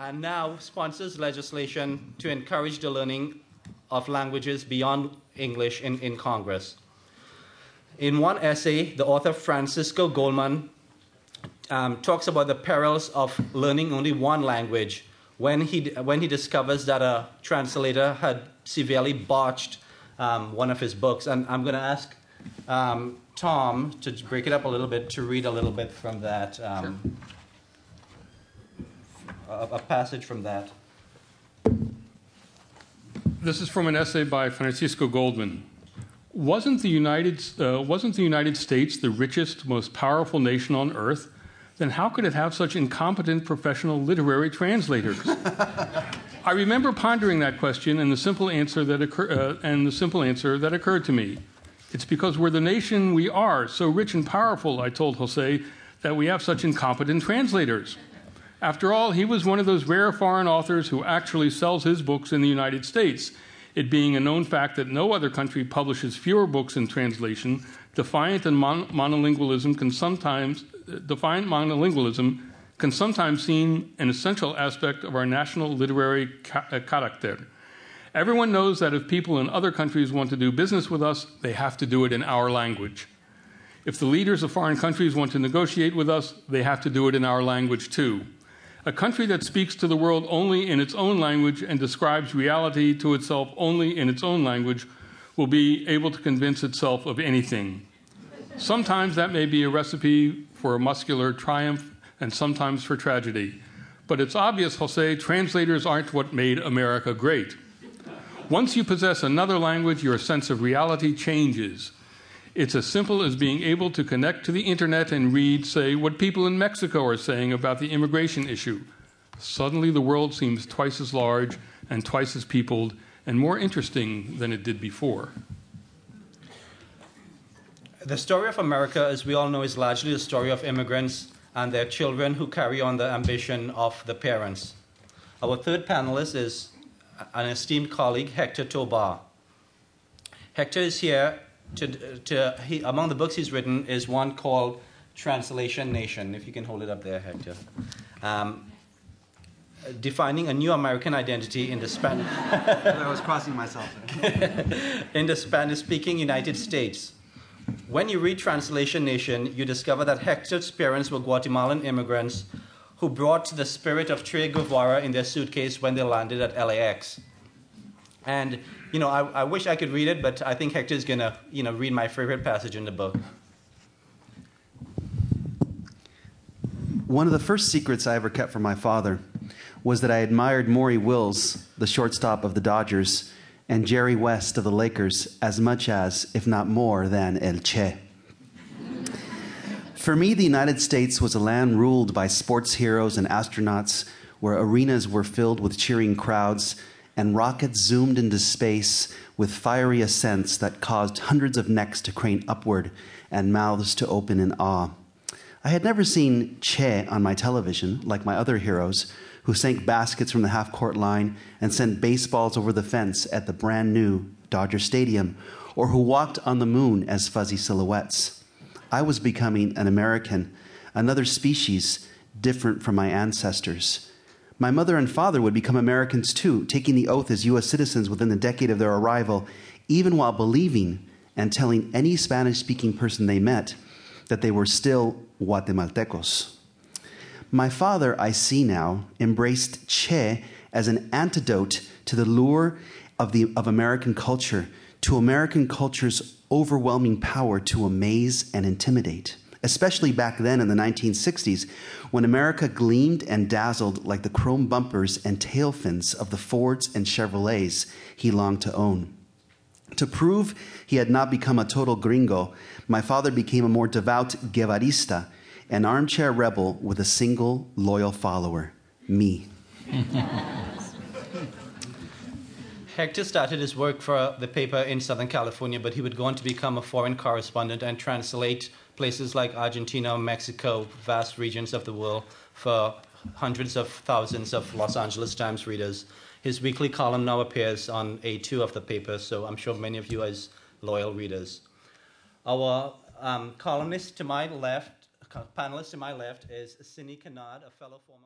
and now sponsors legislation to encourage the learning of languages beyond English in, in Congress. In one essay, the author Francisco Goldman um, talks about the perils of learning only one language when he, when he discovers that a translator had severely botched um, one of his books. And I'm going to ask um, Tom to break it up a little bit to read a little bit from that, um, a, a passage from that. This is from an essay by Francisco Goldman. Wasn't the United, uh, wasn't the United States the richest, most powerful nation on earth? Then how could it have such incompetent professional literary translators? I remember pondering that question and the simple answer that occur, uh, and the simple answer that occurred to me. It's because we're the nation we are, so rich and powerful, I told Jose, that we have such incompetent translators. After all, he was one of those rare foreign authors who actually sells his books in the United States it being a known fact that no other country publishes fewer books in translation, defiant and mon- monolingualism can sometimes defiant monolingualism can sometimes seem an essential aspect of our national literary ca- uh, character. Everyone knows that if people in other countries want to do business with us, they have to do it in our language. If the leaders of foreign countries want to negotiate with us, they have to do it in our language too. A country that speaks to the world only in its own language and describes reality to itself only in its own language will be able to convince itself of anything. Sometimes that may be a recipe for a muscular triumph and sometimes for tragedy. But it's obvious, Jose, translators aren't what made America great. Once you possess another language, your sense of reality changes. It's as simple as being able to connect to the internet and read, say, what people in Mexico are saying about the immigration issue. Suddenly, the world seems twice as large and twice as peopled and more interesting than it did before. The story of America, as we all know, is largely the story of immigrants and their children who carry on the ambition of the parents. Our third panelist is an esteemed colleague, Hector Tobar. Hector is here to, to he, among the books he's written is one called Translation Nation. If you can hold it up there, Hector. Um, defining a new American identity in the Spanish. I was crossing myself. in the Spanish-speaking United States. When you read Translation Nation, you discover that Hector's parents were Guatemalan immigrants who brought the spirit of Che Guevara in their suitcase when they landed at LAX. And you know, I, I wish I could read it, but I think Hector's gonna, you know, read my favorite passage in the book. One of the first secrets I ever kept from my father was that I admired Maury Wills, the shortstop of the Dodgers, and Jerry West of the Lakers as much as, if not more than, El Che. For me, the United States was a land ruled by sports heroes and astronauts, where arenas were filled with cheering crowds and rockets zoomed into space with fiery ascents that caused hundreds of necks to crane upward and mouths to open in awe. I had never seen Che on my television, like my other heroes, who sank baskets from the half court line and sent baseballs over the fence at the brand new Dodger Stadium, or who walked on the moon as fuzzy silhouettes. I was becoming an American, another species different from my ancestors my mother and father would become Americans too, taking the oath as U.S. citizens within the decade of their arrival, even while believing and telling any Spanish speaking person they met that they were still Guatemaltecos. My father, I see now, embraced Che as an antidote to the lure of, the, of American culture, to American culture's overwhelming power to amaze and intimidate especially back then in the 1960s, when America gleamed and dazzled like the chrome bumpers and tail fins of the Fords and Chevrolets he longed to own. To prove he had not become a total gringo, my father became a more devout Guevarista, an armchair rebel with a single loyal follower me. Hector started his work for the paper in Southern California, but he would go on to become a foreign correspondent and translate places like Argentina, Mexico, vast regions of the world for hundreds of thousands of Los Angeles Times readers. His weekly column now appears on A2 of the paper, so I'm sure many of you as loyal readers. Our um, columnist to my left, panelist to my left is Cinny Kennard, a fellow former.